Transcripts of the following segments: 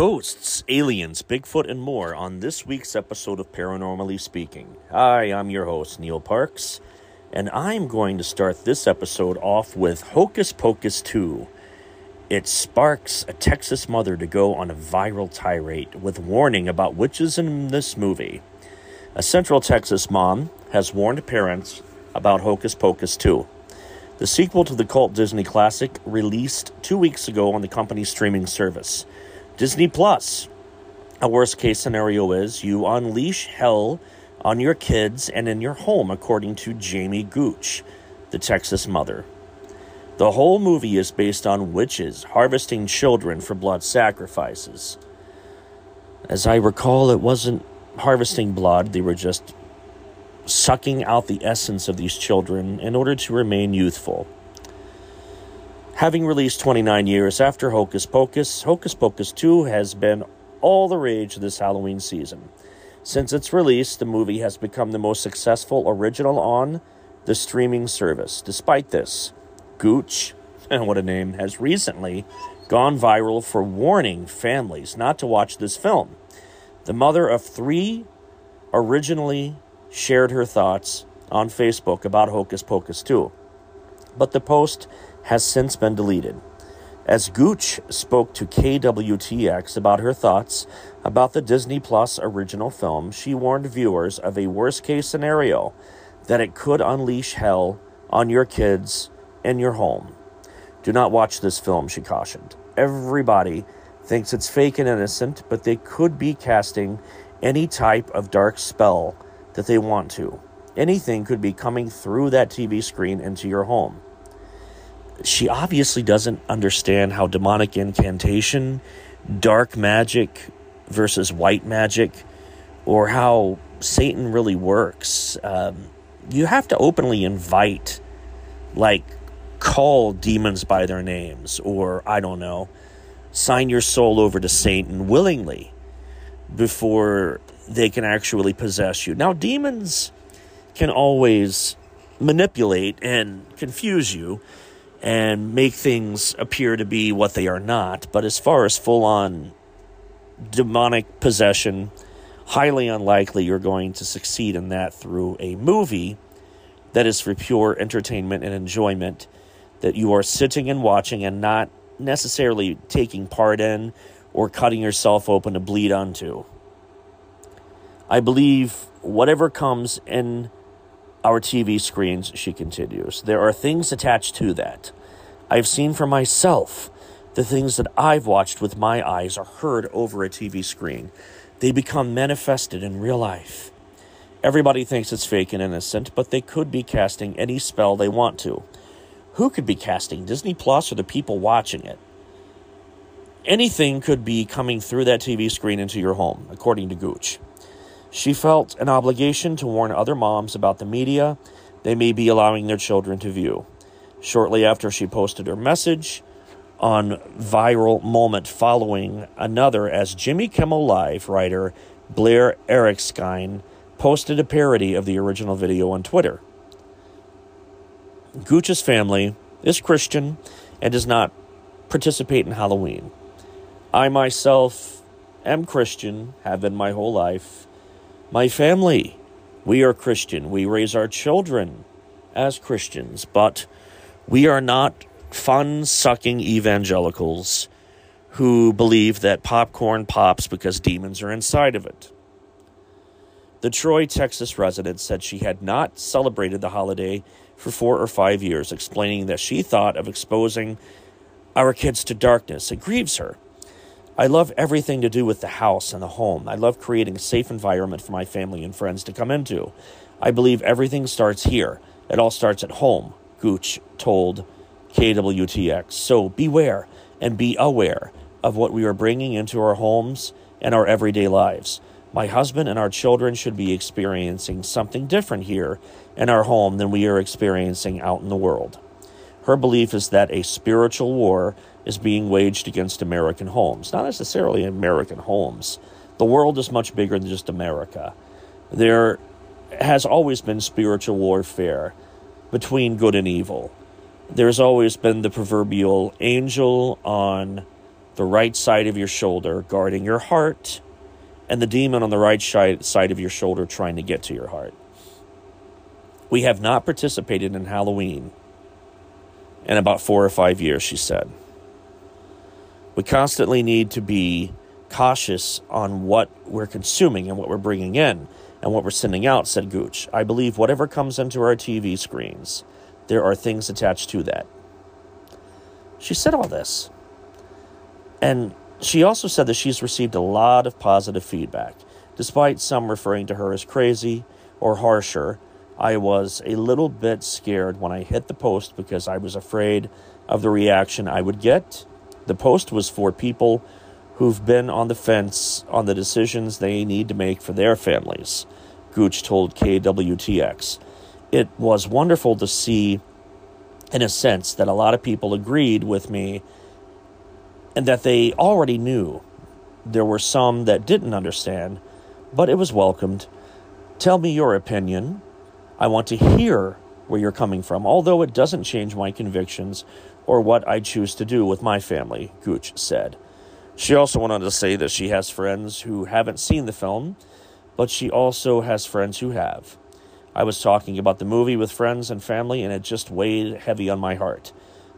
Ghosts, aliens, Bigfoot, and more on this week's episode of Paranormally Speaking. Hi, I'm your host, Neil Parks, and I'm going to start this episode off with Hocus Pocus 2. It sparks a Texas mother to go on a viral tirade with warning about witches in this movie. A Central Texas mom has warned parents about Hocus Pocus 2. The sequel to the cult Disney classic released two weeks ago on the company's streaming service. Disney Plus. A worst case scenario is you unleash hell on your kids and in your home, according to Jamie Gooch, the Texas mother. The whole movie is based on witches harvesting children for blood sacrifices. As I recall, it wasn't harvesting blood, they were just sucking out the essence of these children in order to remain youthful. Having released 29 years after Hocus Pocus, Hocus Pocus 2 has been all the rage this Halloween season. Since its release, the movie has become the most successful original on the streaming service. Despite this, Gooch, and what a name, has recently gone viral for warning families not to watch this film. The mother of three originally shared her thoughts on Facebook about Hocus Pocus 2, but the post has since been deleted. As Gooch spoke to KWTX about her thoughts about the Disney Plus original film, she warned viewers of a worst case scenario that it could unleash hell on your kids and your home. Do not watch this film, she cautioned. Everybody thinks it's fake and innocent, but they could be casting any type of dark spell that they want to. Anything could be coming through that TV screen into your home she obviously doesn't understand how demonic incantation, dark magic versus white magic, or how Satan really works. Um, you have to openly invite, like, call demons by their names, or I don't know, sign your soul over to Satan willingly before they can actually possess you. Now, demons can always manipulate and confuse you and make things appear to be what they are not. But as far as full on demonic possession, highly unlikely you're going to succeed in that through a movie that is for pure entertainment and enjoyment that you are sitting and watching and not necessarily taking part in or cutting yourself open to bleed onto. I believe whatever comes in our TV screens, she continues. There are things attached to that. I've seen for myself the things that I've watched with my eyes are heard over a TV screen. They become manifested in real life. Everybody thinks it's fake and innocent, but they could be casting any spell they want to. Who could be casting Disney Plus or the people watching it? Anything could be coming through that TV screen into your home, according to Gooch. She felt an obligation to warn other moms about the media they may be allowing their children to view. Shortly after she posted her message on Viral Moment following another, as Jimmy Kimmel Live writer Blair Erskine posted a parody of the original video on Twitter. Gooch's family is Christian and does not participate in Halloween. I myself am Christian, have been my whole life. My family, we are Christian. We raise our children as Christians, but we are not fun sucking evangelicals who believe that popcorn pops because demons are inside of it. The Troy, Texas resident said she had not celebrated the holiday for four or five years, explaining that she thought of exposing our kids to darkness. It grieves her. I love everything to do with the house and the home. I love creating a safe environment for my family and friends to come into. I believe everything starts here. It all starts at home, Gooch told KWTX. So beware and be aware of what we are bringing into our homes and our everyday lives. My husband and our children should be experiencing something different here in our home than we are experiencing out in the world. Her belief is that a spiritual war is being waged against American homes. Not necessarily American homes. The world is much bigger than just America. There has always been spiritual warfare between good and evil. There's always been the proverbial angel on the right side of your shoulder guarding your heart, and the demon on the right side of your shoulder trying to get to your heart. We have not participated in Halloween in about four or five years, she said. We constantly need to be cautious on what we're consuming and what we're bringing in and what we're sending out, said Gooch. I believe whatever comes into our TV screens, there are things attached to that. She said all this. And she also said that she's received a lot of positive feedback. Despite some referring to her as crazy or harsher, I was a little bit scared when I hit the post because I was afraid of the reaction I would get. The post was for people who've been on the fence on the decisions they need to make for their families, Gooch told KWTX. It was wonderful to see, in a sense, that a lot of people agreed with me and that they already knew. There were some that didn't understand, but it was welcomed. Tell me your opinion. I want to hear where you're coming from, although it doesn't change my convictions or what I choose to do with my family, Gooch said. She also went on to say that she has friends who haven't seen the film, but she also has friends who have. I was talking about the movie with friends and family, and it just weighed heavy on my heart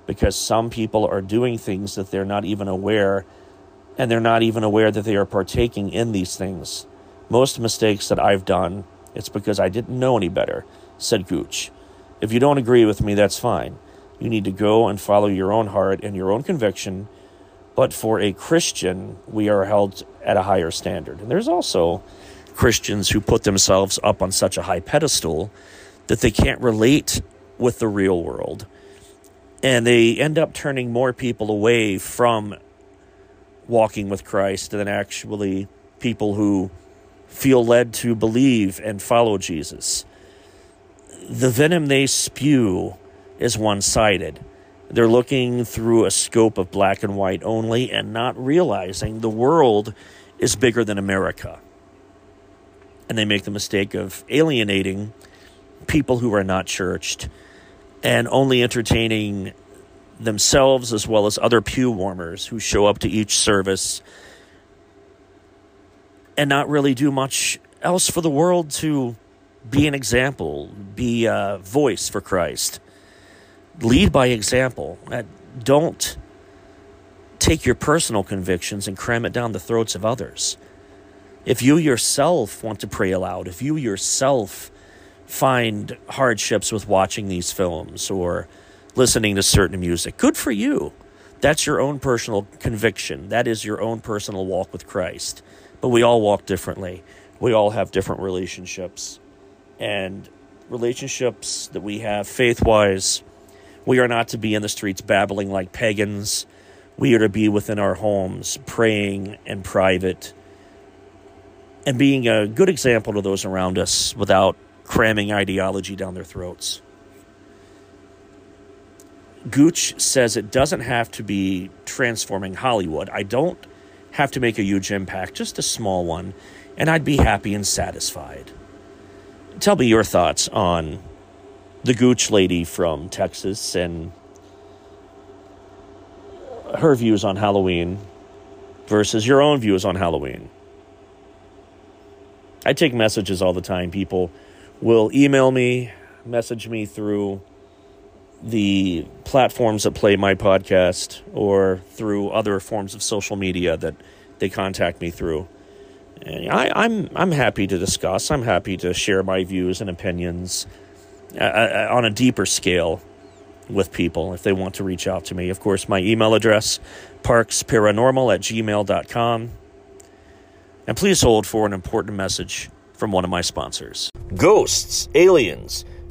because some people are doing things that they're not even aware, and they're not even aware that they are partaking in these things. Most mistakes that I've done, it's because I didn't know any better, said Gooch. If you don't agree with me, that's fine. You need to go and follow your own heart and your own conviction but for a Christian, we are held at a higher standard. And there's also Christians who put themselves up on such a high pedestal that they can't relate with the real world. And they end up turning more people away from walking with Christ than actually people who feel led to believe and follow Jesus. The venom they spew is one sided. They're looking through a scope of black and white only and not realizing the world is bigger than America. And they make the mistake of alienating people who are not churched and only entertaining themselves as well as other pew warmers who show up to each service and not really do much else for the world to be an example, be a voice for Christ lead by example. Uh, don't take your personal convictions and cram it down the throats of others. If you yourself want to pray aloud, if you yourself find hardships with watching these films or listening to certain music, good for you. That's your own personal conviction. That is your own personal walk with Christ. But we all walk differently. We all have different relationships. And relationships that we have faith wise we are not to be in the streets babbling like pagans. We are to be within our homes, praying in private, and being a good example to those around us without cramming ideology down their throats. Gooch says it doesn't have to be transforming Hollywood. I don't have to make a huge impact, just a small one, and I'd be happy and satisfied. Tell me your thoughts on the Gooch lady from Texas and her views on Halloween versus your own views on Halloween. I take messages all the time. People will email me, message me through the platforms that play my podcast or through other forms of social media that they contact me through. And I, I'm I'm happy to discuss. I'm happy to share my views and opinions uh, on a deeper scale with people if they want to reach out to me. Of course, my email address, parksparanormal at gmail.com. And please hold for an important message from one of my sponsors. Ghosts, aliens,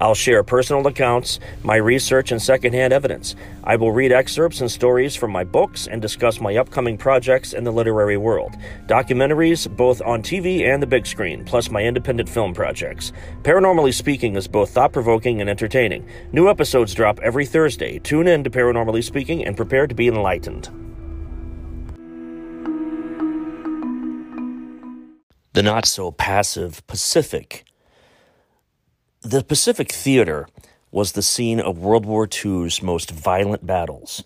I'll share personal accounts, my research, and secondhand evidence. I will read excerpts and stories from my books and discuss my upcoming projects in the literary world. Documentaries, both on TV and the big screen, plus my independent film projects. Paranormally Speaking is both thought provoking and entertaining. New episodes drop every Thursday. Tune in to Paranormally Speaking and prepare to be enlightened. The not so passive Pacific the Pacific Theater was the scene of World War II's most violent battles.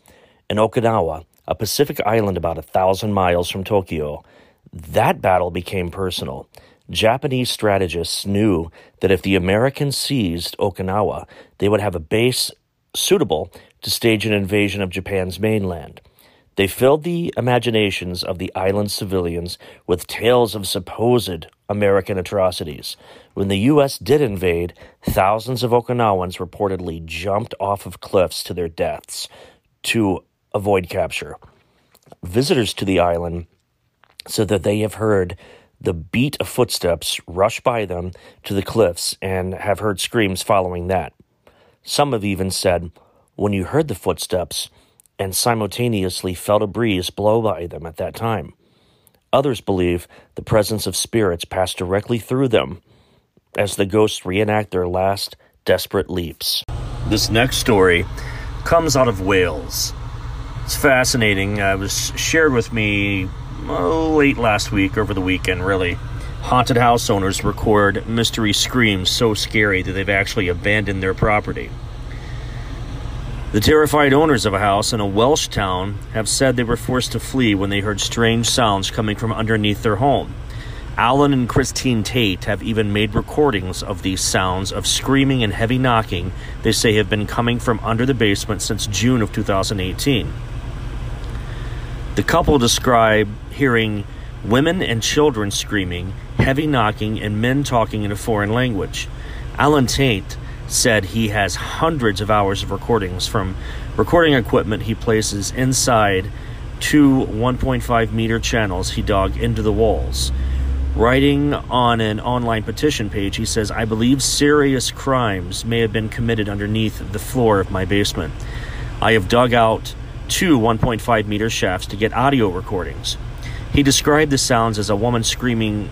In Okinawa, a Pacific island about a thousand miles from Tokyo, that battle became personal. Japanese strategists knew that if the Americans seized Okinawa, they would have a base suitable to stage an invasion of Japan's mainland. They filled the imaginations of the island civilians with tales of supposed American atrocities. When the U.S. did invade, thousands of Okinawans reportedly jumped off of cliffs to their deaths to avoid capture. Visitors to the island said that they have heard the beat of footsteps rush by them to the cliffs and have heard screams following that. Some have even said, when you heard the footsteps, and simultaneously felt a breeze blow by them at that time. Others believe the presence of spirits passed directly through them as the ghosts reenact their last desperate leaps. This next story comes out of Wales. It's fascinating. Uh, it was shared with me oh, late last week, over the weekend, really. Haunted house owners record mystery screams so scary that they've actually abandoned their property. The terrified owners of a house in a Welsh town have said they were forced to flee when they heard strange sounds coming from underneath their home. Alan and Christine Tate have even made recordings of these sounds of screaming and heavy knocking they say have been coming from under the basement since June of 2018. The couple describe hearing women and children screaming, heavy knocking, and men talking in a foreign language. Alan Tate said he has hundreds of hours of recordings from recording equipment he places inside two 1.5 meter channels he dug into the walls. Writing on an online petition page, he says, I believe serious crimes may have been committed underneath the floor of my basement. I have dug out two 1.5 meter shafts to get audio recordings. He described the sounds as a woman screaming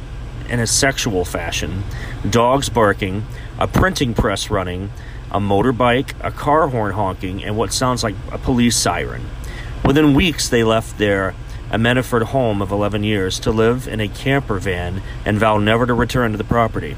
in a sexual fashion, dogs barking, a printing press running, a motorbike, a car horn honking, and what sounds like a police siren. Within weeks, they left their Ammanford home of 11 years to live in a camper van and vow never to return to the property.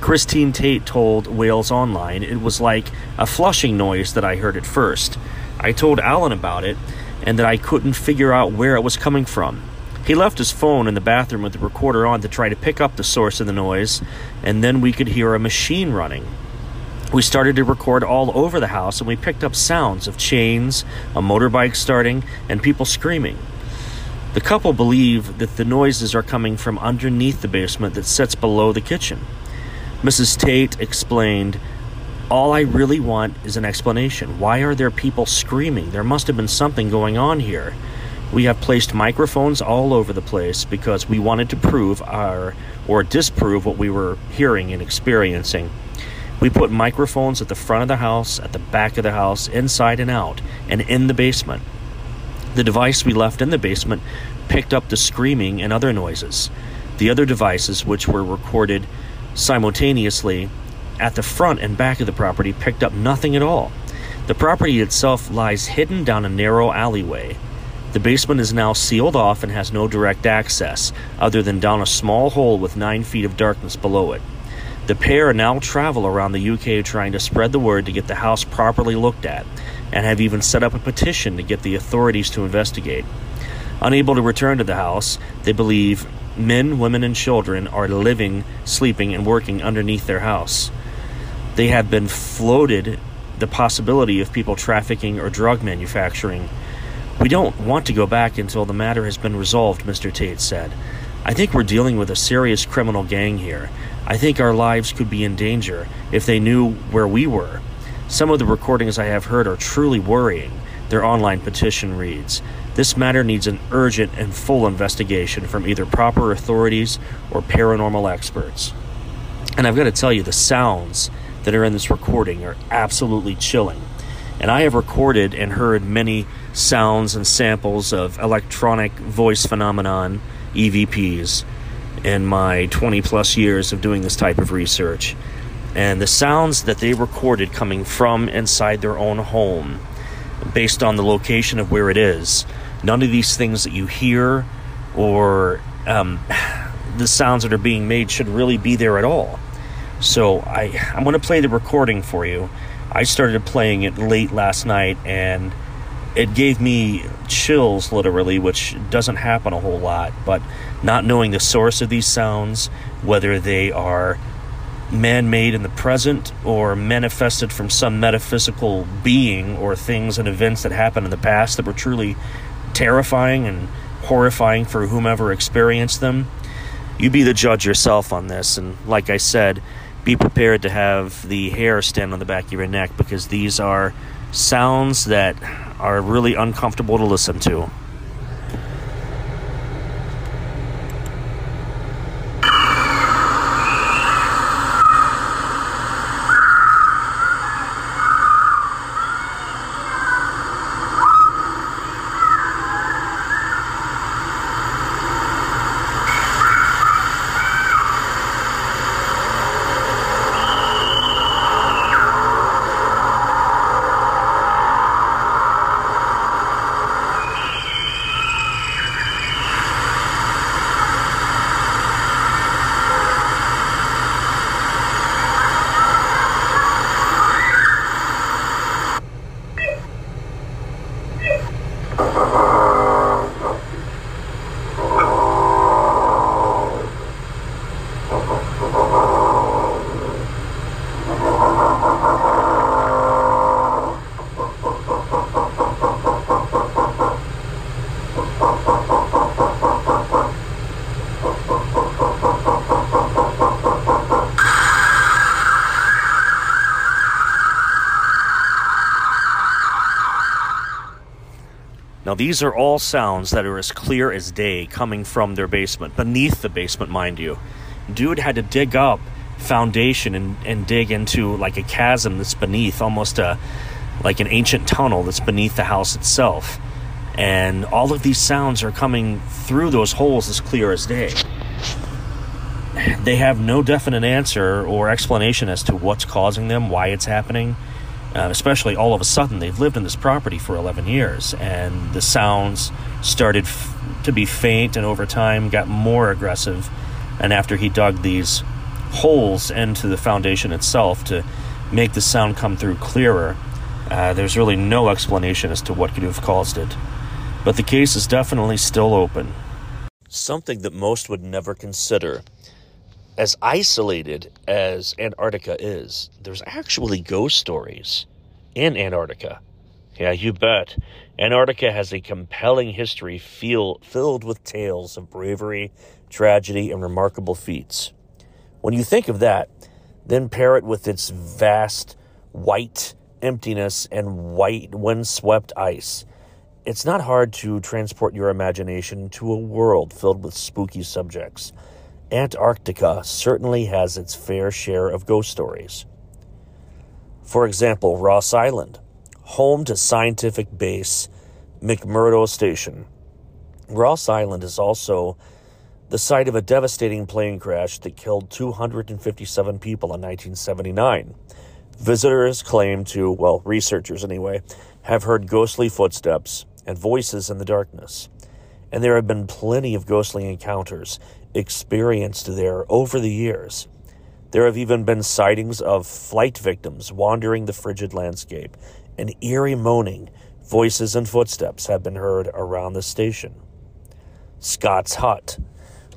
Christine Tate told Wales Online it was like a flushing noise that I heard at first. I told Alan about it and that I couldn't figure out where it was coming from. He left his phone in the bathroom with the recorder on to try to pick up the source of the noise, and then we could hear a machine running. We started to record all over the house, and we picked up sounds of chains, a motorbike starting, and people screaming. The couple believe that the noises are coming from underneath the basement that sits below the kitchen. Mrs. Tate explained, All I really want is an explanation. Why are there people screaming? There must have been something going on here. We have placed microphones all over the place because we wanted to prove our or disprove what we were hearing and experiencing. We put microphones at the front of the house, at the back of the house, inside and out, and in the basement. The device we left in the basement picked up the screaming and other noises. The other devices, which were recorded simultaneously at the front and back of the property, picked up nothing at all. The property itself lies hidden down a narrow alleyway. The basement is now sealed off and has no direct access, other than down a small hole with nine feet of darkness below it. The pair now travel around the UK trying to spread the word to get the house properly looked at, and have even set up a petition to get the authorities to investigate. Unable to return to the house, they believe men, women, and children are living, sleeping, and working underneath their house. They have been floated the possibility of people trafficking or drug manufacturing we don't want to go back until the matter has been resolved, Mr. Tate said. I think we're dealing with a serious criminal gang here. I think our lives could be in danger if they knew where we were. Some of the recordings I have heard are truly worrying. Their online petition reads This matter needs an urgent and full investigation from either proper authorities or paranormal experts. And I've got to tell you, the sounds that are in this recording are absolutely chilling. And I have recorded and heard many sounds and samples of electronic voice phenomenon, EVPs, in my 20 plus years of doing this type of research. And the sounds that they recorded coming from inside their own home, based on the location of where it is, none of these things that you hear or um, the sounds that are being made should really be there at all. So I, I'm going to play the recording for you. I started playing it late last night and it gave me chills literally, which doesn't happen a whole lot. But not knowing the source of these sounds, whether they are man made in the present or manifested from some metaphysical being or things and events that happened in the past that were truly terrifying and horrifying for whomever experienced them. You be the judge yourself on this. And like I said, be prepared to have the hair stand on the back of your neck because these are sounds that are really uncomfortable to listen to. Now, these are all sounds that are as clear as day coming from their basement, beneath the basement, mind you. Dude had to dig up foundation and, and dig into like a chasm that's beneath, almost a like an ancient tunnel that's beneath the house itself. And all of these sounds are coming through those holes as clear as day. They have no definite answer or explanation as to what's causing them, why it's happening uh, especially all of a sudden they've lived in this property for 11 years and the sounds started f- to be faint and over time got more aggressive. And after he dug these holes into the foundation itself to make the sound come through clearer uh, there's really no explanation as to what could have caused it. But the case is definitely still open. Something that most would never consider as isolated as Antarctica is, there's actually ghost stories in Antarctica. Yeah, you bet. Antarctica has a compelling history feel, filled with tales of bravery, tragedy, and remarkable feats. When you think of that, then pair it with its vast white emptiness and white windswept ice. It's not hard to transport your imagination to a world filled with spooky subjects Antarctica certainly has its fair share of ghost stories. For example, Ross Island, home to scientific base McMurdo Station. Ross Island is also the site of a devastating plane crash that killed 257 people in 1979. Visitors claim to, well, researchers anyway, have heard ghostly footsteps and voices in the darkness. And there have been plenty of ghostly encounters experienced there over the years. There have even been sightings of flight victims wandering the frigid landscape, and eerie moaning, voices, and footsteps have been heard around the station. Scott's Hut.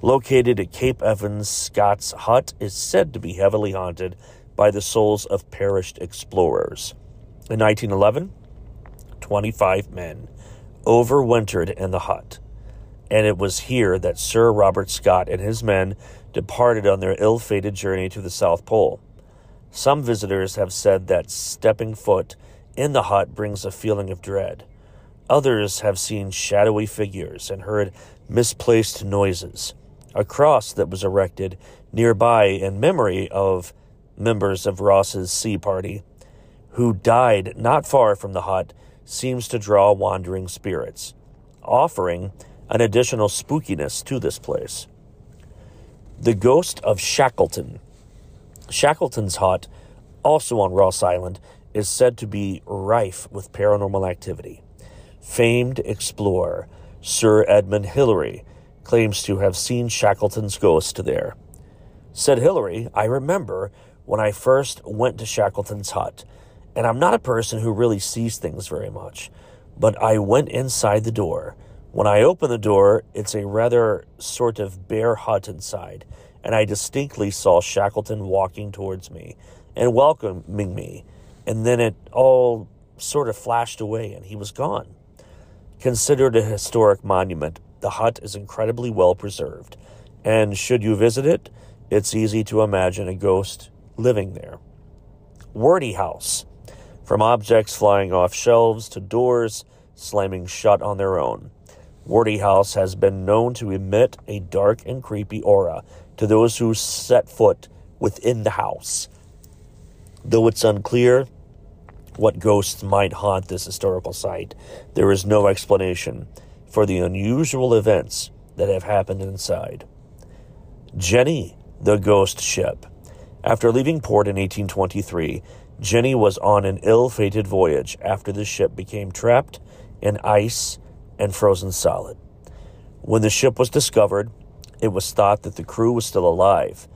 Located at Cape Evans, Scott's Hut is said to be heavily haunted by the souls of perished explorers. In 1911, 25 men overwintered in the hut and it was here that Sir Robert Scott and his men departed on their ill fated journey to the South Pole. Some visitors have said that stepping foot in the hut brings a feeling of dread. Others have seen shadowy figures and heard misplaced noises. A cross that was erected nearby in memory of members of Ross's Sea Party, who died not far from the hut, seems to draw wandering spirits, offering an additional spookiness to this place. The ghost of Shackleton. Shackleton's hut, also on Ross Island, is said to be rife with paranormal activity. Famed explorer Sir Edmund Hillary claims to have seen Shackleton's ghost there. Said Hillary, I remember when I first went to Shackleton's hut, and I'm not a person who really sees things very much, but I went inside the door. When I open the door, it's a rather sort of bare hut inside, and I distinctly saw Shackleton walking towards me and welcoming me, and then it all sort of flashed away and he was gone. Considered a historic monument, the hut is incredibly well preserved, and should you visit it, it's easy to imagine a ghost living there. Wordie House. From objects flying off shelves to doors slamming shut on their own. Wordie House has been known to emit a dark and creepy aura to those who set foot within the house. Though it's unclear what ghosts might haunt this historical site, there is no explanation for the unusual events that have happened inside. Jenny, the ghost ship. After leaving port in 1823, Jenny was on an ill fated voyage after the ship became trapped in ice and frozen solid. When the ship was discovered, it was thought that the crew was still alive,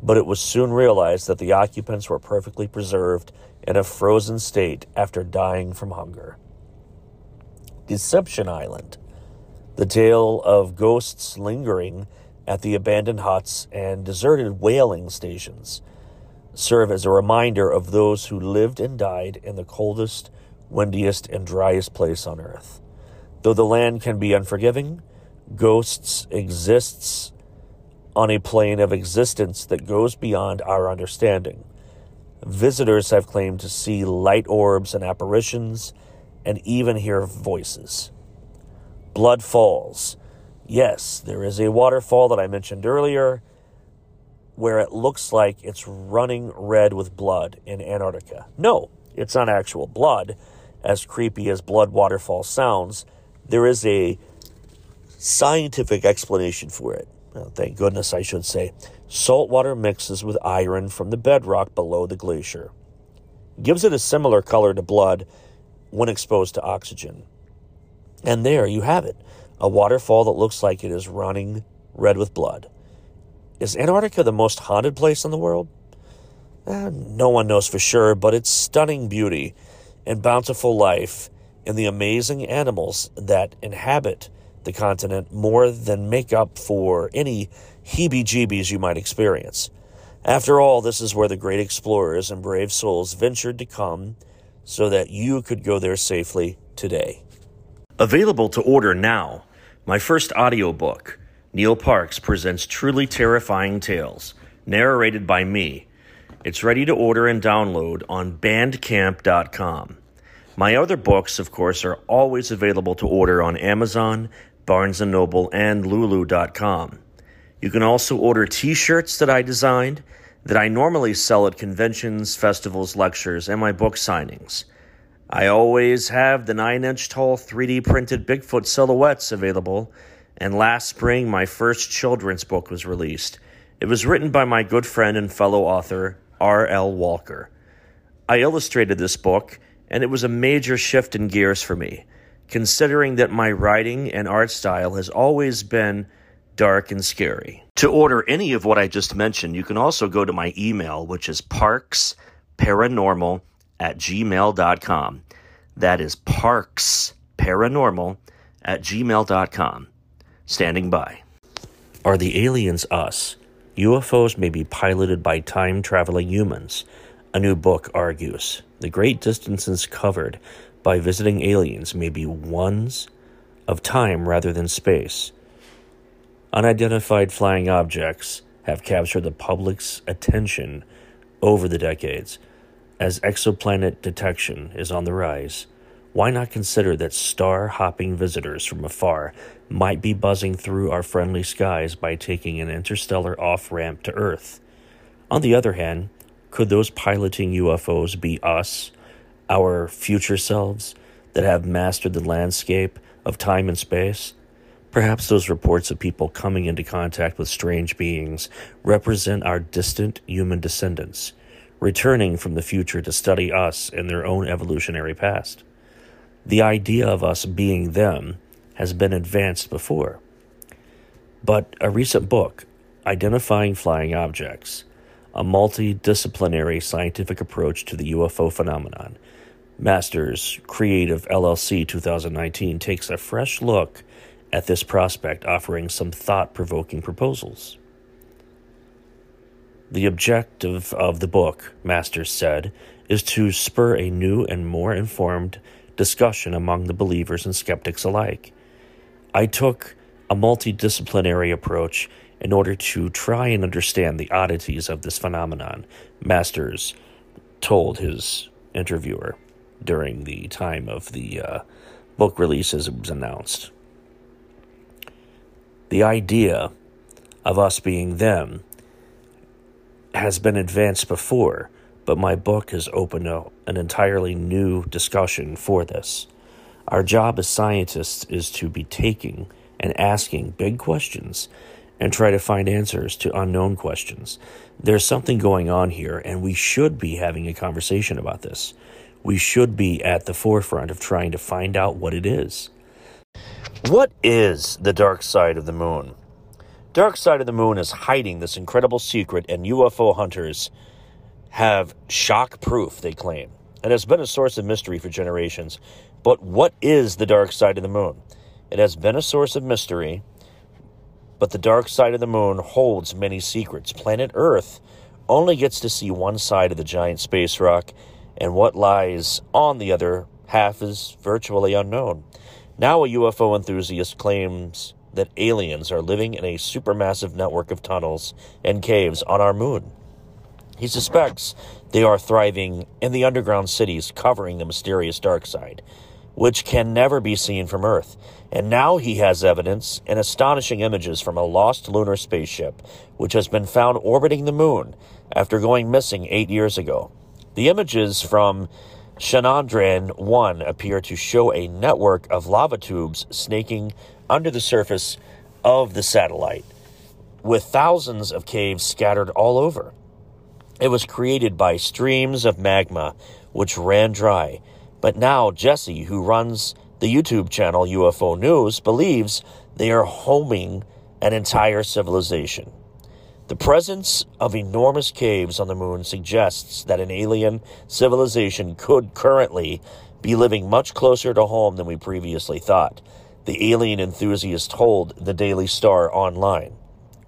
but it was soon realized that the occupants were perfectly preserved in a frozen state after dying from hunger. Deception Island, the tale of ghosts lingering at the abandoned huts and deserted whaling stations, serve as a reminder of those who lived and died in the coldest, windiest, and driest place on earth. Though the land can be unforgiving, ghosts exists on a plane of existence that goes beyond our understanding. Visitors have claimed to see light orbs and apparitions and even hear voices. Blood Falls. Yes, there is a waterfall that I mentioned earlier where it looks like it's running red with blood in Antarctica. No, it's not actual blood, as creepy as blood waterfall sounds. There is a scientific explanation for it. Well, thank goodness, I should say. Salt water mixes with iron from the bedrock below the glacier. Gives it a similar color to blood when exposed to oxygen. And there you have it a waterfall that looks like it is running red with blood. Is Antarctica the most haunted place in the world? Eh, no one knows for sure, but its stunning beauty and bountiful life and the amazing animals that inhabit the continent more than make up for any heebie jeebies you might experience. After all, this is where the great explorers and brave souls ventured to come so that you could go there safely today. Available to order now, my first audiobook, Neil Parks presents Truly Terrifying Tales, narrated by me. It's ready to order and download on bandcamp.com. My other books, of course, are always available to order on Amazon, Barnes & Noble, and Lulu.com. You can also order t-shirts that I designed that I normally sell at conventions, festivals, lectures, and my book signings. I always have the 9-inch tall 3D printed Bigfoot silhouettes available, and last spring my first children's book was released. It was written by my good friend and fellow author, R.L. Walker. I illustrated this book, and it was a major shift in gears for me considering that my writing and art style has always been dark and scary. To order any of what I just mentioned, you can also go to my email, which is parksparanormal at gmail.com. That is parksparanormal at gmail.com. Standing by. Are the aliens us? UFOs may be piloted by time traveling humans. A new book argues. The great distances covered by visiting aliens may be ones of time rather than space. Unidentified flying objects have captured the public's attention over the decades. As exoplanet detection is on the rise, why not consider that star hopping visitors from afar might be buzzing through our friendly skies by taking an interstellar off ramp to Earth? On the other hand, Could those piloting UFOs be us, our future selves, that have mastered the landscape of time and space? Perhaps those reports of people coming into contact with strange beings represent our distant human descendants, returning from the future to study us and their own evolutionary past. The idea of us being them has been advanced before. But a recent book, Identifying Flying Objects, a multidisciplinary scientific approach to the UFO phenomenon, Masters Creative LLC 2019 takes a fresh look at this prospect, offering some thought provoking proposals. The objective of the book, Masters said, is to spur a new and more informed discussion among the believers and skeptics alike. I took a multidisciplinary approach in order to try and understand the oddities of this phenomenon, Masters told his interviewer during the time of the uh, book release as it was announced. The idea of us being them has been advanced before, but my book has opened up an entirely new discussion for this. Our job as scientists is to be taking and asking big questions and try to find answers to unknown questions. There's something going on here, and we should be having a conversation about this. We should be at the forefront of trying to find out what it is. What is the dark side of the moon? Dark side of the moon is hiding this incredible secret, and UFO hunters have shock proof, they claim. It has been a source of mystery for generations. But what is the dark side of the moon? It has been a source of mystery, but the dark side of the moon holds many secrets. Planet Earth only gets to see one side of the giant space rock, and what lies on the other half is virtually unknown. Now, a UFO enthusiast claims that aliens are living in a supermassive network of tunnels and caves on our moon. He suspects they are thriving in the underground cities covering the mysterious dark side, which can never be seen from Earth. And now he has evidence and astonishing images from a lost lunar spaceship, which has been found orbiting the moon after going missing eight years ago. The images from Chandrayaan 1 appear to show a network of lava tubes snaking under the surface of the satellite, with thousands of caves scattered all over. It was created by streams of magma which ran dry. But now Jesse, who runs the YouTube channel UFO News, believes they are homing an entire civilization. The presence of enormous caves on the moon suggests that an alien civilization could currently be living much closer to home than we previously thought, the alien enthusiast told the Daily Star online.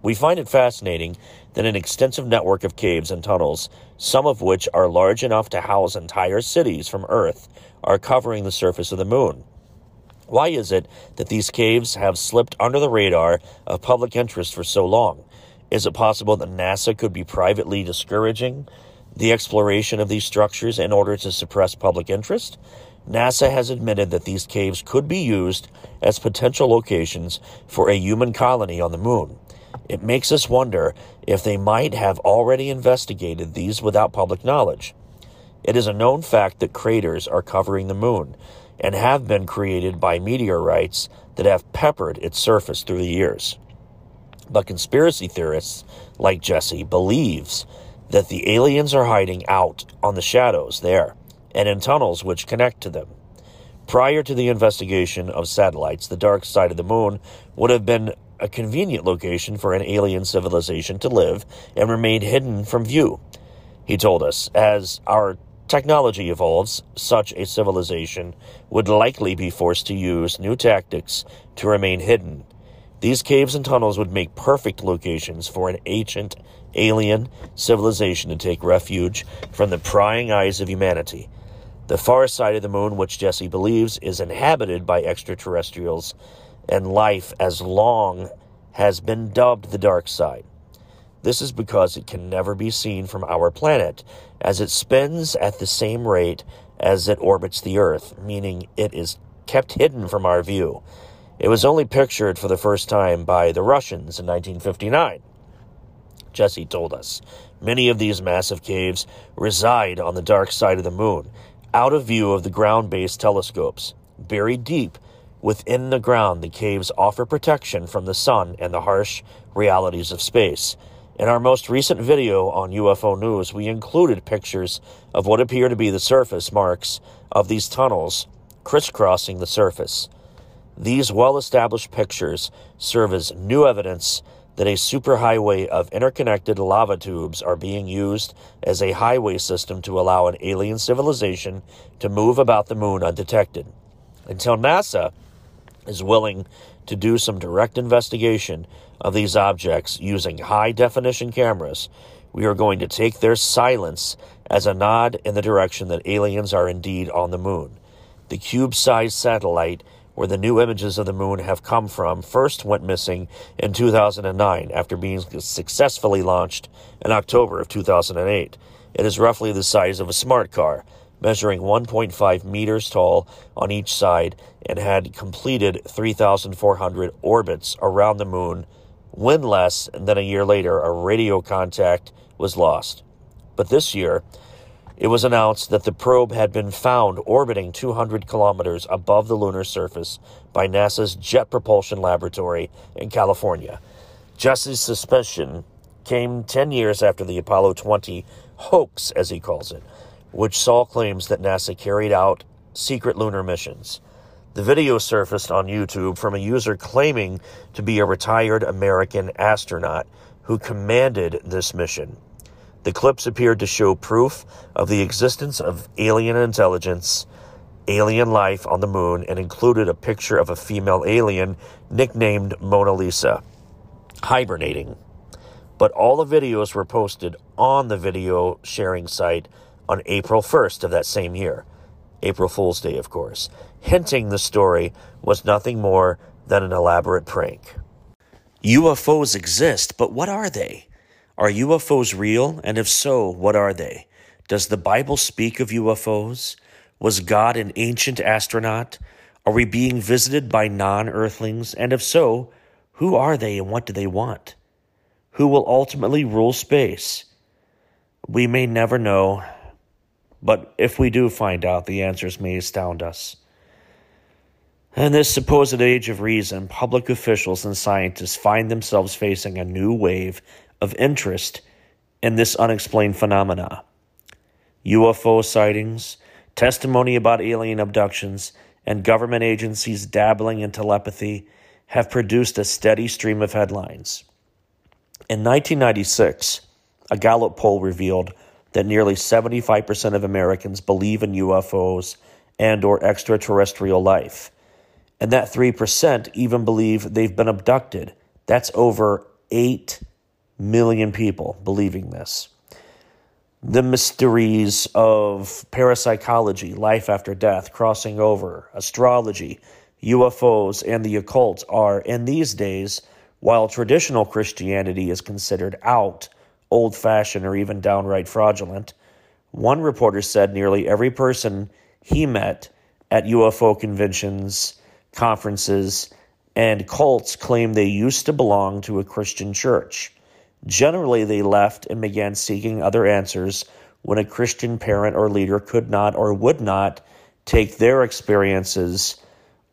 We find it fascinating that an extensive network of caves and tunnels, some of which are large enough to house entire cities from Earth, are covering the surface of the moon. Why is it that these caves have slipped under the radar of public interest for so long? Is it possible that NASA could be privately discouraging the exploration of these structures in order to suppress public interest? NASA has admitted that these caves could be used as potential locations for a human colony on the moon. It makes us wonder if they might have already investigated these without public knowledge. It is a known fact that craters are covering the moon and have been created by meteorites that have peppered its surface through the years. But conspiracy theorists like Jesse believes that the aliens are hiding out on the shadows there and in tunnels which connect to them. Prior to the investigation of satellites, the dark side of the moon would have been a convenient location for an alien civilization to live and remain hidden from view. He told us, as our technology evolves, such a civilization would likely be forced to use new tactics to remain hidden these caves and tunnels would make perfect locations for an ancient alien civilization to take refuge from the prying eyes of humanity. The far side of the moon, which Jesse believes is inhabited by extraterrestrials and life as long, has been dubbed the dark side. This is because it can never be seen from our planet, as it spins at the same rate as it orbits the Earth, meaning it is kept hidden from our view. It was only pictured for the first time by the Russians in 1959. Jesse told us. Many of these massive caves reside on the dark side of the moon, out of view of the ground based telescopes. Buried deep within the ground, the caves offer protection from the sun and the harsh realities of space. In our most recent video on UFO News, we included pictures of what appear to be the surface marks of these tunnels crisscrossing the surface. These well established pictures serve as new evidence that a superhighway of interconnected lava tubes are being used as a highway system to allow an alien civilization to move about the moon undetected. Until NASA is willing to do some direct investigation of these objects using high definition cameras, we are going to take their silence as a nod in the direction that aliens are indeed on the moon. The cube sized satellite where the new images of the moon have come from, first went missing in 2009 after being successfully launched in October of 2008. It is roughly the size of a smart car, measuring 1.5 meters tall on each side, and had completed 3,400 orbits around the moon when less than a year later a radio contact was lost. But this year, it was announced that the probe had been found orbiting 200 kilometers above the lunar surface by NASA's Jet Propulsion Laboratory in California. Jesse's suspicion came 10 years after the Apollo 20 hoax, as he calls it, which saw claims that NASA carried out secret lunar missions. The video surfaced on YouTube from a user claiming to be a retired American astronaut who commanded this mission. The clips appeared to show proof of the existence of alien intelligence, alien life on the moon, and included a picture of a female alien nicknamed Mona Lisa, hibernating. But all the videos were posted on the video sharing site on April 1st of that same year. April Fool's Day, of course, hinting the story was nothing more than an elaborate prank. UFOs exist, but what are they? Are UFOs real? And if so, what are they? Does the Bible speak of UFOs? Was God an ancient astronaut? Are we being visited by non earthlings? And if so, who are they and what do they want? Who will ultimately rule space? We may never know, but if we do find out, the answers may astound us. In this supposed age of reason, public officials and scientists find themselves facing a new wave of interest in this unexplained phenomena. UFO sightings, testimony about alien abductions, and government agencies dabbling in telepathy have produced a steady stream of headlines. In 1996, a Gallup poll revealed that nearly 75% of Americans believe in UFOs and or extraterrestrial life, and that 3% even believe they've been abducted. That's over 8 million people believing this. The mysteries of parapsychology, life after death, crossing over, astrology, UFOs, and the occult are, in these days, while traditional Christianity is considered out, old fashioned, or even downright fraudulent, one reporter said nearly every person he met at UFO conventions, conferences, and cults claimed they used to belong to a Christian church. Generally, they left and began seeking other answers when a Christian parent or leader could not or would not take their experiences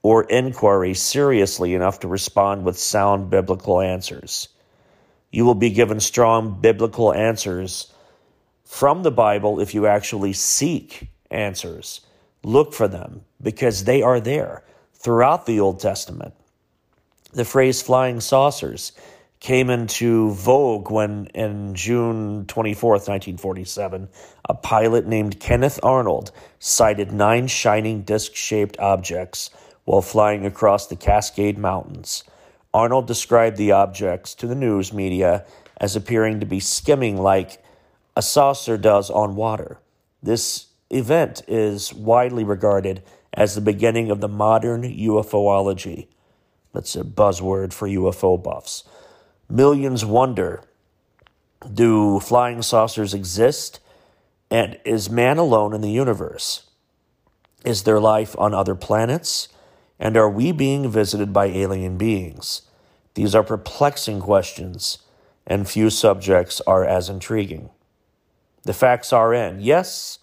or inquiry seriously enough to respond with sound biblical answers. You will be given strong biblical answers from the Bible if you actually seek answers. Look for them because they are there throughout the Old Testament. The phrase flying saucers came into vogue when, in June 24th, 1947, a pilot named Kenneth Arnold sighted nine shining disc shaped objects while flying across the Cascade Mountains. Arnold described the objects to the news media as appearing to be skimming like a saucer does on water. This event is widely regarded as the beginning of the modern UFOlogy. That's a buzzword for UFO buffs. Millions wonder do flying saucers exist? And is man alone in the universe? Is there life on other planets? And are we being visited by alien beings? These are perplexing questions, and few subjects are as intriguing. The facts are in. Yes,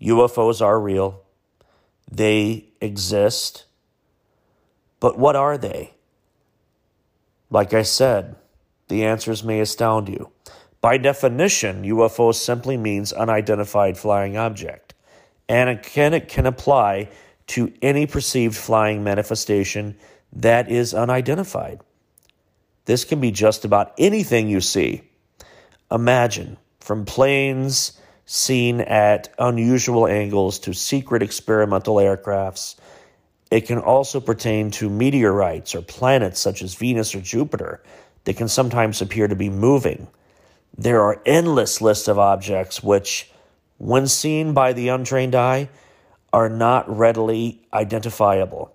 UFOs are real. They exist. But what are they? Like I said, the answers may astound you. By definition, UFO simply means unidentified flying object, and it can, it can apply to any perceived flying manifestation that is unidentified. This can be just about anything you see. Imagine from planes seen at unusual angles to secret experimental aircrafts. It can also pertain to meteorites or planets such as Venus or Jupiter that can sometimes appear to be moving. There are endless lists of objects which, when seen by the untrained eye, are not readily identifiable.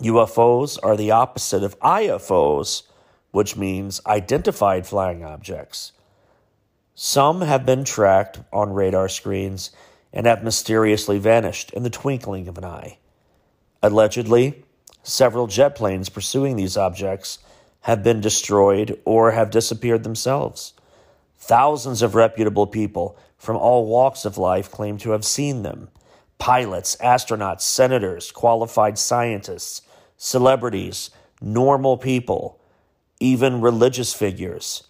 UFOs are the opposite of IFOs, which means identified flying objects. Some have been tracked on radar screens and have mysteriously vanished in the twinkling of an eye. Allegedly, several jet planes pursuing these objects have been destroyed or have disappeared themselves. Thousands of reputable people from all walks of life claim to have seen them pilots, astronauts, senators, qualified scientists, celebrities, normal people, even religious figures,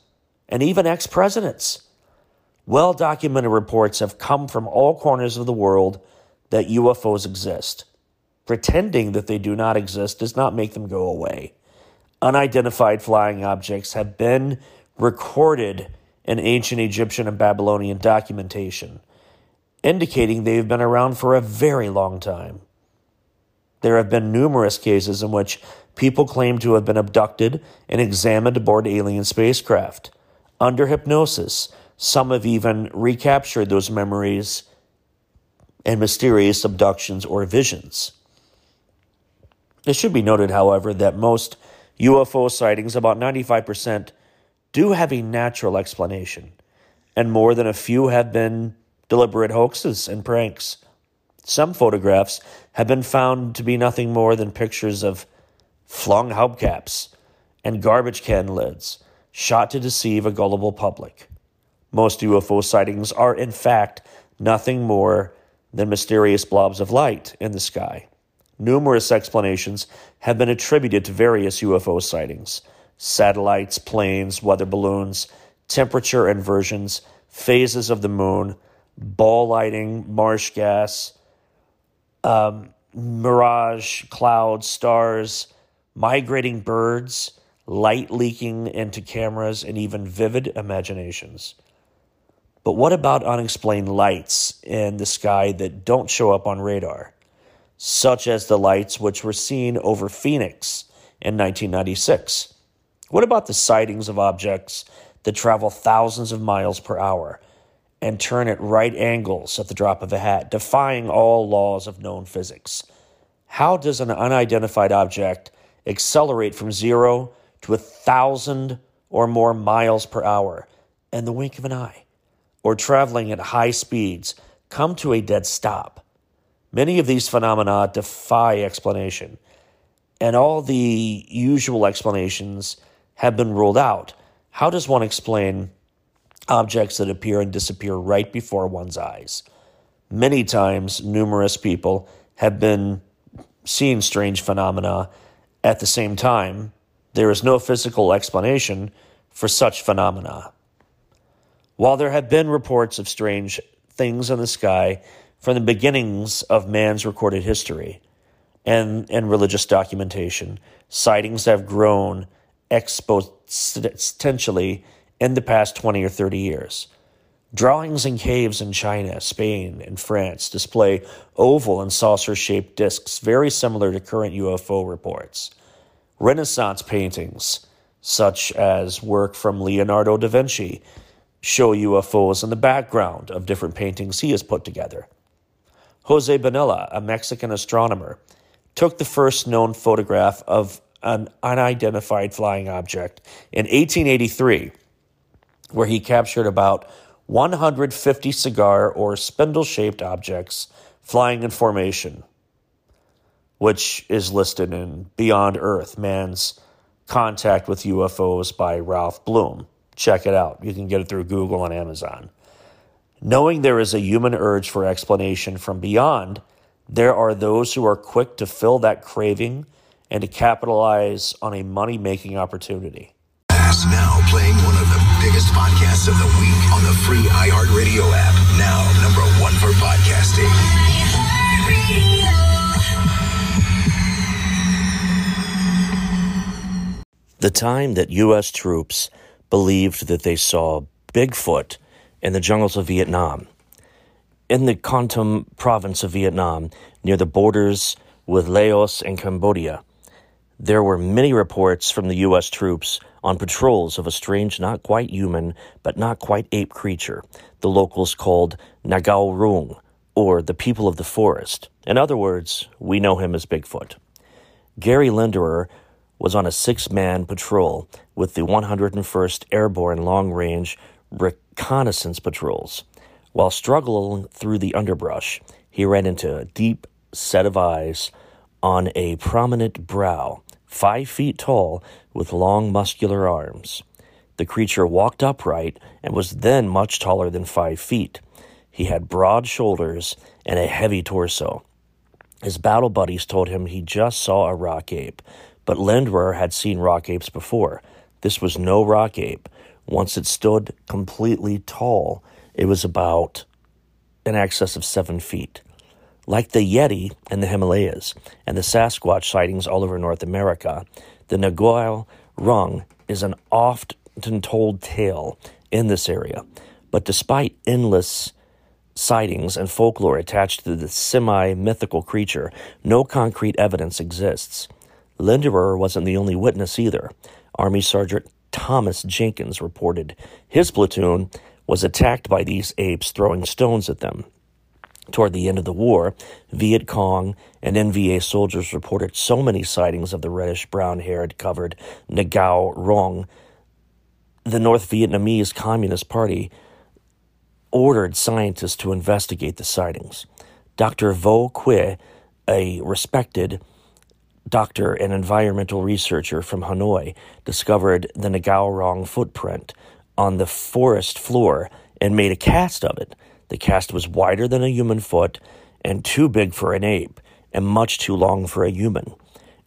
and even ex presidents. Well documented reports have come from all corners of the world that UFOs exist. Pretending that they do not exist does not make them go away unidentified flying objects have been recorded in ancient Egyptian and Babylonian documentation, indicating they've been around for a very long time. There have been numerous cases in which people claim to have been abducted and examined aboard alien spacecraft. Under hypnosis, some have even recaptured those memories and mysterious abductions or visions. It should be noted, however, that most UFO sightings, about 95%, do have a natural explanation, and more than a few have been deliberate hoaxes and pranks. Some photographs have been found to be nothing more than pictures of flung hubcaps and garbage can lids shot to deceive a gullible public. Most UFO sightings are, in fact, nothing more than mysterious blobs of light in the sky. Numerous explanations have been attributed to various UFO sightings satellites, planes, weather balloons, temperature inversions, phases of the moon, ball lightning, marsh gas, um, mirage, clouds, stars, migrating birds, light leaking into cameras, and even vivid imaginations. But what about unexplained lights in the sky that don't show up on radar? such as the lights which were seen over Phoenix in 1996? What about the sightings of objects that travel thousands of miles per hour and turn at right angles at the drop of a hat, defying all laws of known physics? How does an unidentified object accelerate from zero to a thousand or more miles per hour in the wink of an eye, or traveling at high speeds come to a dead stop? Many of these phenomena defy explanation, and all the usual explanations have been ruled out. How does one explain objects that appear and disappear right before one's eyes? Many times, numerous people have been seeing strange phenomena at the same time. There is no physical explanation for such phenomena. While there have been reports of strange things in the sky, from the beginnings of man's recorded history and, and religious documentation, sightings have grown exponentially in the past 20 or 30 years. Drawings in caves in China, Spain, and France display oval and saucer shaped discs very similar to current UFO reports. Renaissance paintings, such as work from Leonardo da Vinci, show UFOs in the background of different paintings he has put together. Jose Bonilla, a Mexican astronomer, took the first known photograph of an unidentified flying object in 1883, where he captured about 150 cigar or spindle shaped objects flying in formation, which is listed in Beyond Earth Man's Contact with UFOs by Ralph Blum. check it out. You can get it through Google and Amazon. Knowing there is a human urge for explanation from beyond, there are those who are quick to fill that craving and to capitalize on a money making opportunity. Now playing biggest podcasts of the week on the free iHeartRadio app. Now number one for podcasting. The time that U.S. troops believed that they saw Bigfoot in the jungles of Vietnam, in the Kon Tum province of Vietnam, near the borders with Laos and Cambodia, there were many reports from the U.S. troops on patrols of a strange, not quite human, but not quite ape creature the locals called Nagao Rung, or the people of the forest. In other words, we know him as Bigfoot. Gary Linderer was on a six man patrol with the 101st Airborne Long Range Reconnaissance Patrols. While struggling through the underbrush, he ran into a deep set of eyes on a prominent brow, five feet tall, with long muscular arms. The creature walked upright and was then much taller than five feet. He had broad shoulders and a heavy torso. His battle buddies told him he just saw a rock ape, but Linderer had seen rock apes before. This was no rock ape. Once it stood completely tall, it was about in excess of seven feet. Like the Yeti in the Himalayas and the Sasquatch sightings all over North America, the Nagao Rung is an often told tale in this area. But despite endless sightings and folklore attached to the semi mythical creature, no concrete evidence exists. Linderer wasn't the only witness either. Army Sergeant Thomas Jenkins reported his platoon was attacked by these apes throwing stones at them. Toward the end of the war, Viet Cong and NVA soldiers reported so many sightings of the reddish brown haired covered Nagao Rong. The North Vietnamese Communist Party ordered scientists to investigate the sightings. Dr. Vo Quy, a respected doctor and environmental researcher from Hanoi, discovered the Nagaorong footprint on the forest floor and made a cast of it. The cast was wider than a human foot and too big for an ape and much too long for a human.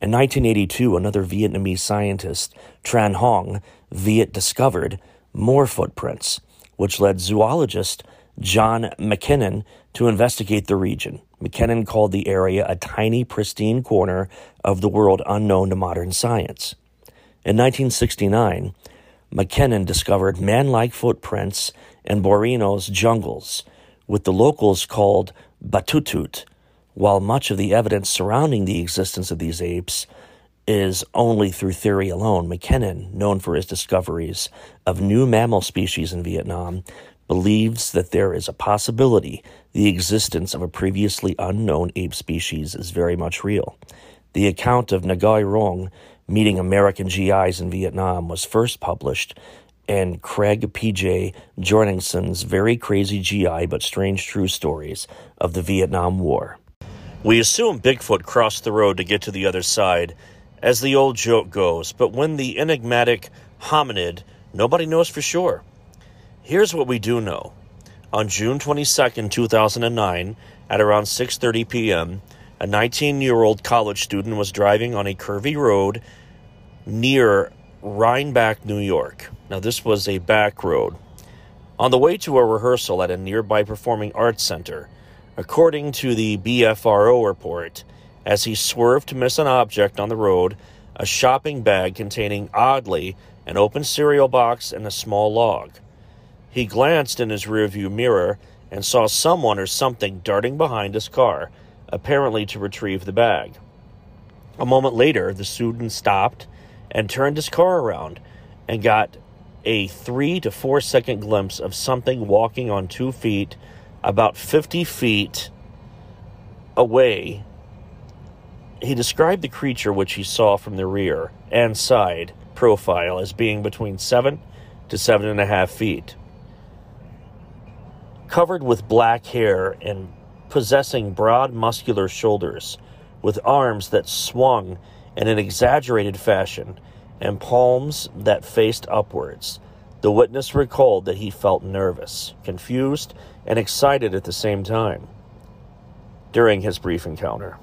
In 1982, another Vietnamese scientist, Tran Hong, Viet discovered more footprints, which led zoologist John MacKinnon to investigate the region. MacKinnon called the area a tiny, pristine corner of the world unknown to modern science. In 1969, MacKinnon discovered man like footprints in Borneo's jungles, with the locals called Batutut, while much of the evidence surrounding the existence of these apes is only through theory alone. MacKinnon, known for his discoveries of new mammal species in Vietnam, believes that there is a possibility the existence of a previously unknown ape species is very much real. The account of Nagao Rong meeting American GIs in Vietnam was first published in Kregg P.J. Jorgenson's Very Crazy GI But Strange True Stories of the Vietnam War. We assume Bigfoot crossed the road to get to the other side, as the old joke goes, but when the enigmatic hominid, nobody knows for sure. Here's what we do know. On June 22, 2009, at around 6:30 p.m., a 19-year-old college student was driving on a curvy road near Rhinebeck, New York. Now this was a back road. On the way to a rehearsal at a nearby performing arts center, according to the BFRO report, as he swerved to miss an object on the road, a shopping bag containing oddly an open cereal box and a small log. He glanced in his rearview mirror and saw someone or something darting behind his car, apparently to retrieve the bag. A moment later, the student stopped and turned his car around and got a three to four second glimpse of something walking on two feet about 50 feet away. He described the creature which he saw from the rear and side profile as being between seven to seven and a half feet covered with black hair and possessing broad muscular shoulders, with arms that swung in an exaggerated fashion and palms that faced upwards. The witness recalled that he felt nervous, confused, and excited at the same time during his brief encounter.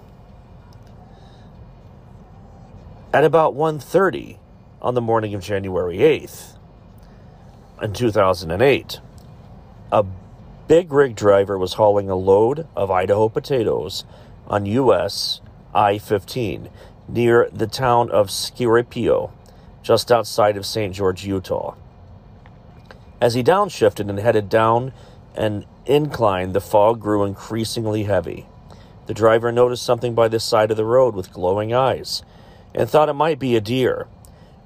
At about 1:30 on the morning of January 8th in 2008, a big rig driver was hauling a load of Idaho potatoes on US I-15 near the town of Scipio, just outside of St. George, Utah. As he downshifted and headed down an incline, the fog grew increasingly heavy. The driver noticed something by the side of the road with glowing eyes and thought it might be a deer.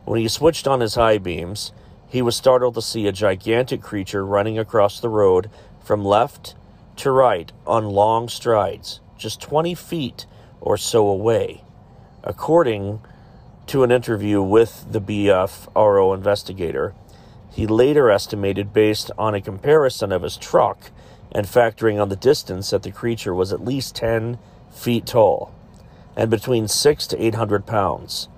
When he switched on his high beams, he was startled to see a gigantic creature running across the road from left to right on long strides, just 20 feet or so away. According to an interview with the BFRO investigator, he later estimated, based on a comparison of his truck and factoring on the distance, that the creature was at least 10 feet tall and between six to 800 pounds.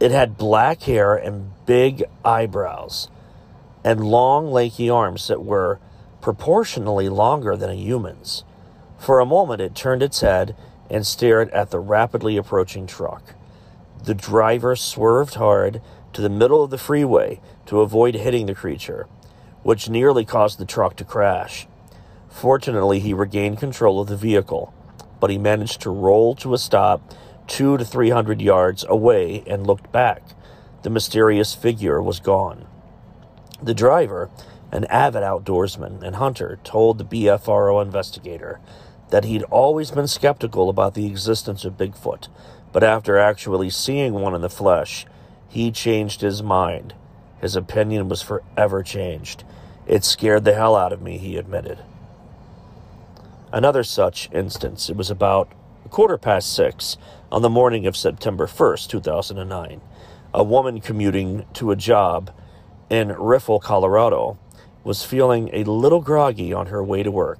It had black hair and big eyebrows and long, lanky arms that were proportionally longer than a human's. For a moment, it turned its head and stared at the rapidly approaching truck. The driver swerved hard to the middle of the freeway to avoid hitting the creature, which nearly caused the truck to crash. Fortunately, he regained control of the vehicle, but he managed to roll to a stop two to three hundred yards away and looked back. The mysterious figure was gone. The driver, an avid outdoorsman and hunter, told the BFRO investigator that he'd always been skeptical about the existence of Bigfoot, but after actually seeing one in the flesh, he changed his mind. His opinion was forever changed. It scared the hell out of me, he admitted. Another such instance, it was about a quarter past six on the morning of September 1st, 2009. A woman commuting to a job in Rifle, Colorado, was feeling a little groggy on her way to work,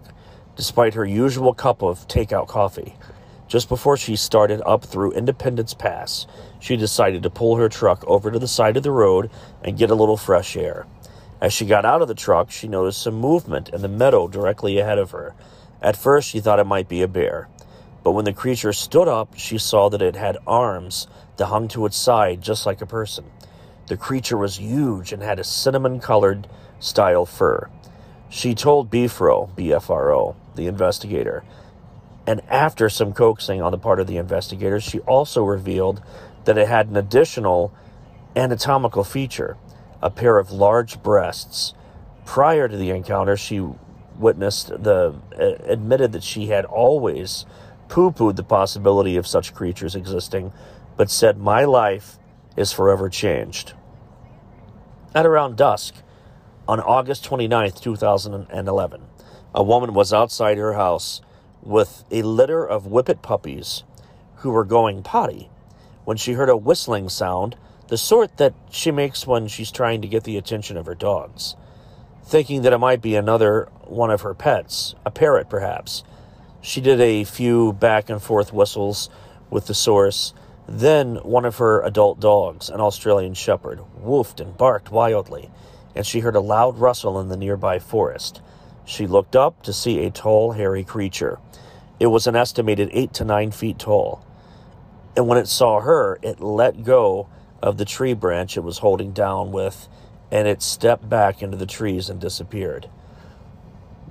despite her usual cup of takeout coffee. Just before she started up through Independence Pass, she decided to pull her truck over to the side of the road and get a little fresh air. As she got out of the truck, she noticed some movement in the meadow directly ahead of her. At first, she thought it might be a bear, but when the creature stood up, she saw that it had arms that hung to its side just like a person. The creature was huge and had a cinnamon colored style fur. She told BFRO, BFRO, the investigator, and after some coaxing on the part of the investigators, she also revealed that it had an additional anatomical feature a pair of large breasts. Prior to the encounter, she witnessed the uh, admitted that she had always poo-pooed the possibility of such creatures existing, but said my life is forever changed. At around dusk, on August 29th, 2011, a woman was outside her house with a litter of whippet puppies who were going potty when she heard a whistling sound, the sort that she makes when she's trying to get the attention of her dogs. Thinking that it might be another one of her pets, a parrot perhaps, she did a few back and forth whistles with the source. Then one of her adult dogs, an Australian shepherd, woofed and barked wildly, and she heard a loud rustle in the nearby forest. She looked up to see a tall, hairy creature. It was an estimated eight to nine feet tall. And when it saw her, it let go of the tree branch it was holding down with, and it stepped back into the trees and disappeared.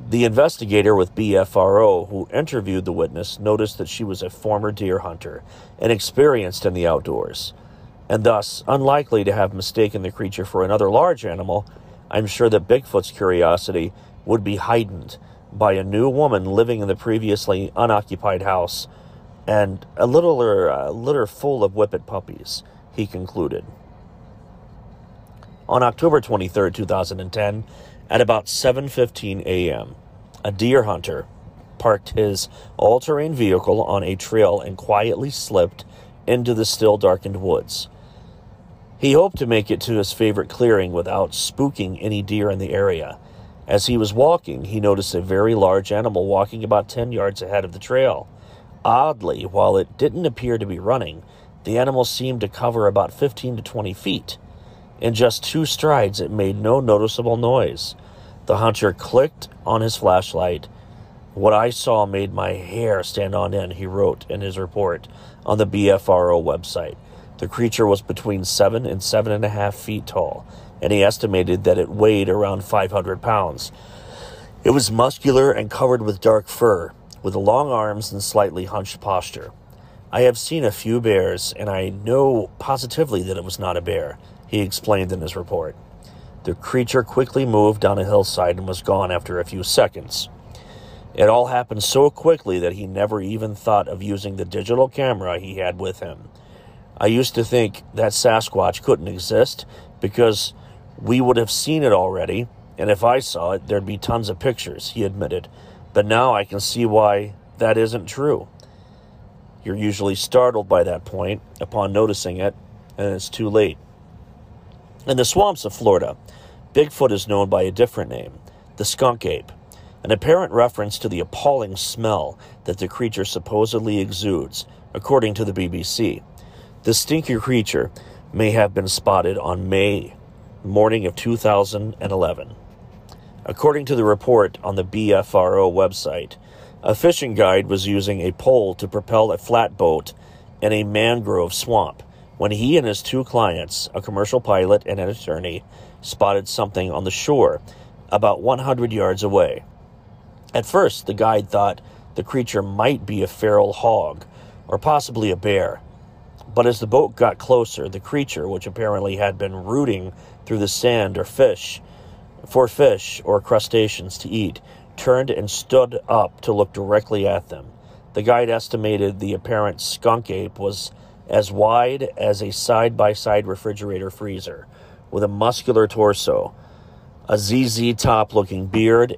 The investigator with BFRO who interviewed the witness noticed that she was a former deer hunter and experienced in the outdoors, and thus unlikely to have mistaken the creature for another large animal. I'm sure that Bigfoot's curiosity would be heightened by a new woman living in the previously unoccupied house and a littler uh, litter full of whippet puppies, he concluded. On October 23, 2010, at about 7:15 a.m., a deer hunter parked his all-terrain vehicle on a trail and quietly slipped into the still darkened woods. He hoped to make it to his favorite clearing without spooking any deer in the area. As he was walking, he noticed a very large animal walking about 10 yards ahead of the trail. Oddly, while it didn't appear to be running, the animal seemed to cover about 15 to 20 feet. In just two strides, it made no noticeable noise. The hunter clicked on his flashlight. What I saw made my hair stand on end, he wrote in his report on the BFRO website. The creature was between seven and seven and a half feet tall, and he estimated that it weighed around 500 pounds. It was muscular and covered with dark fur, with long arms and slightly hunched posture. I have seen a few bears, and I know positively that it was not a bear, he explained in his report. The creature quickly moved down a hillside and was gone after a few seconds. It all happened so quickly that he never even thought of using the digital camera he had with him. I used to think that Sasquatch couldn't exist because we would have seen it already, and if I saw it, there'd be tons of pictures, he admitted. But now I can see why that isn't true. You're usually startled by that point upon noticing it, and it's too late. In the swamps of Florida, Bigfoot is known by a different name, the skunk ape, an apparent reference to the appalling smell that the creature supposedly exudes, according to the BBC. The stinky creature may have been spotted on May morning of 2011. According to the report on the BFRO website, a fishing guide was using a pole to propel a flatboat in a mangrove swamp when he and his two clients, a commercial pilot and an attorney, spotted something on the shore about 100 yards away. At first, the guide thought the creature might be a feral hog or possibly a bear. But as the boat got closer, the creature, which apparently had been rooting through the sand or fish for fish or crustaceans to eat, turned and stood up to look directly at them. The guide estimated the apparent skunk ape was as wide as a side by side refrigerator freezer, with a muscular torso, a ZZ top looking beard,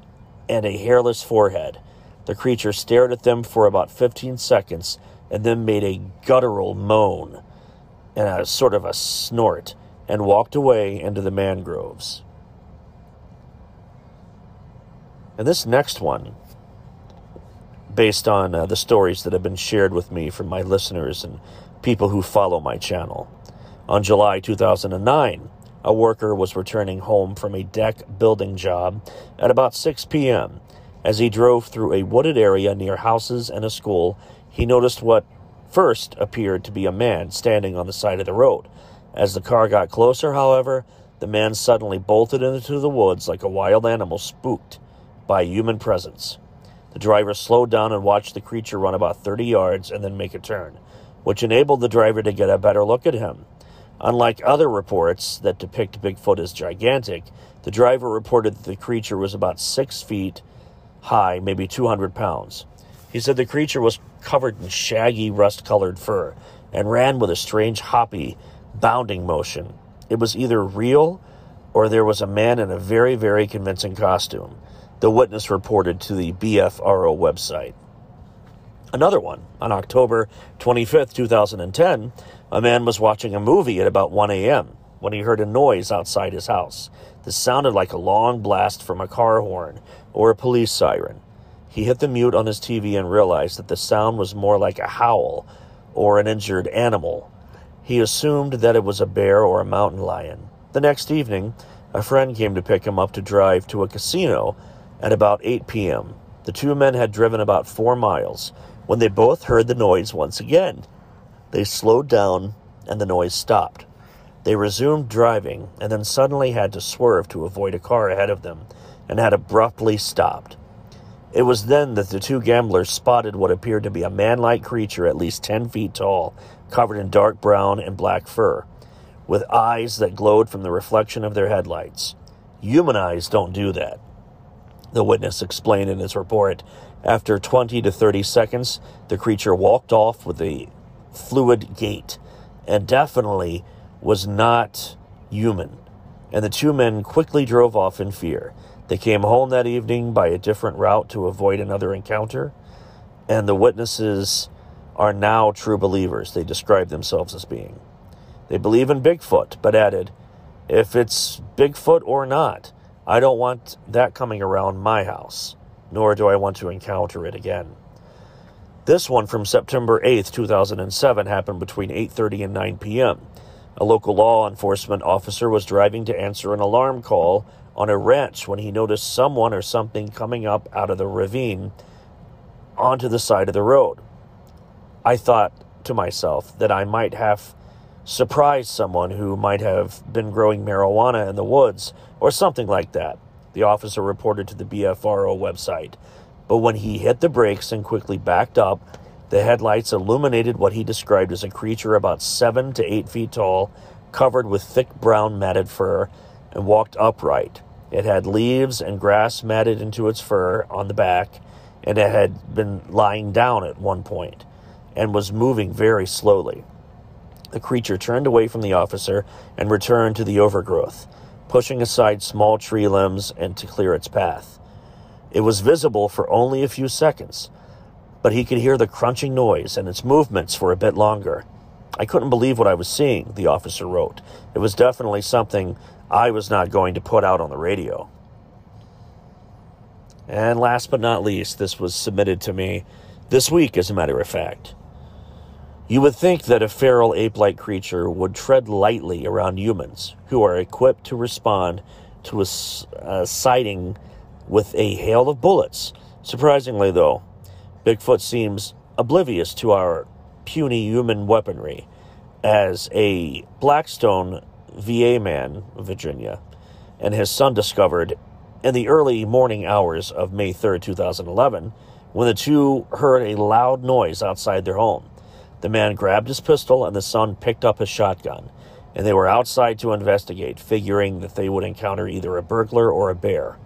and a hairless forehead. The creature stared at them for about 15 seconds and then made a guttural moan and a sort of a snort and walked away into the mangroves. And this next one, based on uh, the stories that have been shared with me from my listeners and people who follow my channel. On July 2009, a worker was returning home from a deck building job at about 6 p.m. As he drove through a wooded area near houses and a school, he noticed what first appeared to be a man standing on the side of the road. As the car got closer, however, the man suddenly bolted into the woods like a wild animal spooked by human presence. The driver slowed down and watched the creature run about 30 yards and then make a turn, which enabled the driver to get a better look at him. Unlike other reports that depict Bigfoot as gigantic, the driver reported that the creature was about six feet high, maybe 200 pounds. He said the creature was covered in shaggy, rust colored fur and ran with a strange hoppy, bounding motion. It was either real or there was a man in a very, very convincing costume the witness reported to the BFRO website. Another one, on October 25th, 2010, a man was watching a movie at about 1 a.m. when he heard a noise outside his house. This sounded like a long blast from a car horn or a police siren. He hit the mute on his TV and realized that the sound was more like a howl or an injured animal. He assumed that it was a bear or a mountain lion. The next evening, a friend came to pick him up to drive to a casino at about 8 p.m. The two men had driven about four miles when they both heard the noise once again. They slowed down and the noise stopped. They resumed driving and then suddenly had to swerve to avoid a car ahead of them and had abruptly stopped. It was then that the two gamblers spotted what appeared to be a man like creature at least 10 feet tall, covered in dark brown and black fur, with eyes that glowed from the reflection of their headlights. Human eyes don't do that the witness explained in his report. After 20 to 30 seconds, the creature walked off with a fluid gait and definitely was not human. And the two men quickly drove off in fear. They came home that evening by a different route to avoid another encounter. And the witnesses are now true believers, they describe themselves as being. They believe in Bigfoot, but added, if it's Bigfoot or not, I don't want that coming around my house, nor do I want to encounter it again. This one from September 8th, 2007 happened between 8:30 and 9 p.m. A local law enforcement officer was driving to answer an alarm call on a ranch when he noticed someone or something coming up out of the ravine onto the side of the road. I thought to myself that I might have surprised someone who might have been growing marijuana in the woods or something like that, the officer reported to the BFRO website. But when he hit the brakes and quickly backed up, the headlights illuminated what he described as a creature about seven to eight feet tall, covered with thick brown matted fur, and walked upright. It had leaves and grass matted into its fur on the back, and it had been lying down at one point and was moving very slowly. The creature turned away from the officer and returned to the overgrowth, pushing aside small tree limbs and to clear its path. It was visible for only a few seconds, but he could hear the crunching noise and its movements for a bit longer. I couldn't believe what I was seeing, the officer wrote. It was definitely something I was not going to put out on the radio. And last but not least, this was submitted to me this week, as a matter of fact. You would think that a feral ape like creature would tread lightly around humans who are equipped to respond to a, a sighting with a hail of bullets. Surprisingly, though, Bigfoot seems oblivious to our puny human weaponry. As a Blackstone VA man Virginia and his son discovered in the early morning hours of May 3rd, 2011, when the two heard a loud noise outside their home. The man grabbed his pistol and the son picked up his shotgun, and they were outside to investigate, figuring that they would encounter either a burglar or a bear.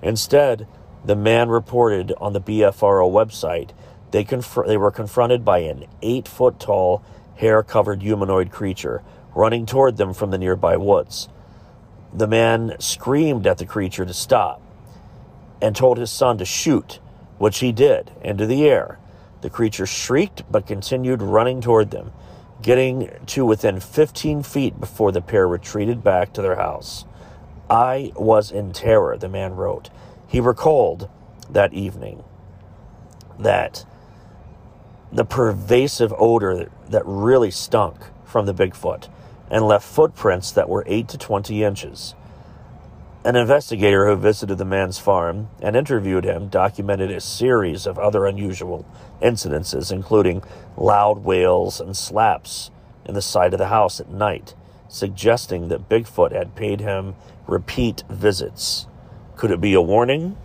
Instead, the man reported on the BFRO website they, conf- they were confronted by an eight foot tall, hair covered humanoid creature running toward them from the nearby woods. The man screamed at the creature to stop and told his son to shoot, which he did, into the air. The creature shrieked but continued running toward them, getting to within 15 feet before the pair retreated back to their house. I was in terror, the man wrote. He recalled that evening that the pervasive odor that really stunk from the Bigfoot and left footprints that were 8 to 20 inches. An investigator who visited the man's farm and interviewed him documented a series of other unusual incidences, including loud wails and slaps in the side of the house at night, suggesting that Bigfoot had paid him repeat visits. Could it be a warning?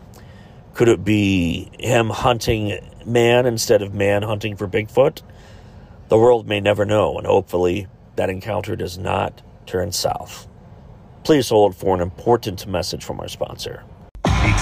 Could it be him hunting man instead of man hunting for Bigfoot? The world may never know, and hopefully that encounter does not turn south. Please hold for an important message from our sponsor.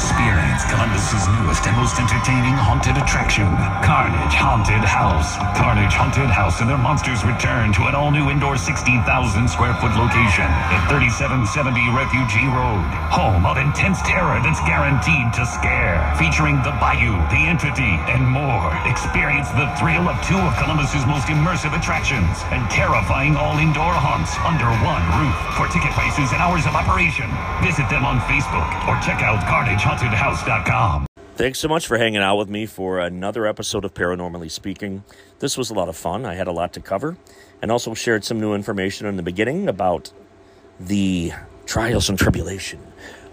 Experience Columbus's newest and most entertaining haunted attraction, Carnage Haunted House. Carnage Haunted House and their monsters return to an all-new indoor 60,000 square foot location at 3770 Refugee Road. Home of intense terror that's guaranteed to scare. Featuring The Bayou, The Entity, and more. Experience the thrill of two of Columbus's most immersive attractions and terrifying all-indoor haunts under one roof. For ticket prices and hours of operation, visit them on Facebook or check out Carnage HauntedHouse.com. Thanks so much for hanging out with me for another episode of Paranormally Speaking. This was a lot of fun. I had a lot to cover and also shared some new information in the beginning about the trials and tribulation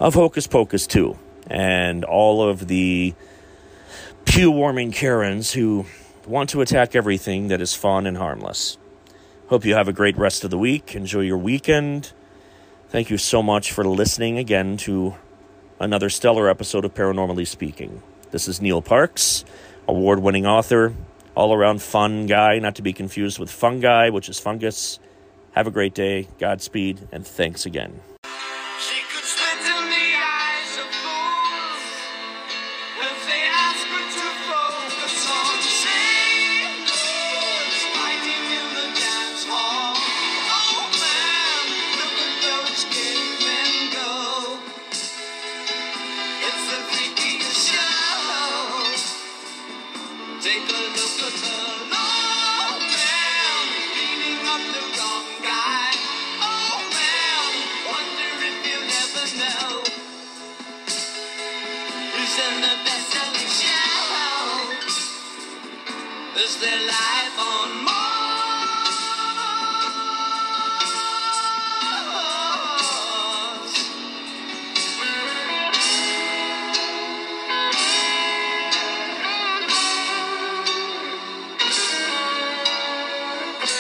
of Hocus Pocus 2 and all of the pew warming Karens who want to attack everything that is fun and harmless. Hope you have a great rest of the week. Enjoy your weekend. Thank you so much for listening again to another stellar episode of Paranormally Speaking. This is Neil Parks, award winning author, all around fun guy, not to be confused with fungi, which is fungus. Have a great day, Godspeed, and thanks again.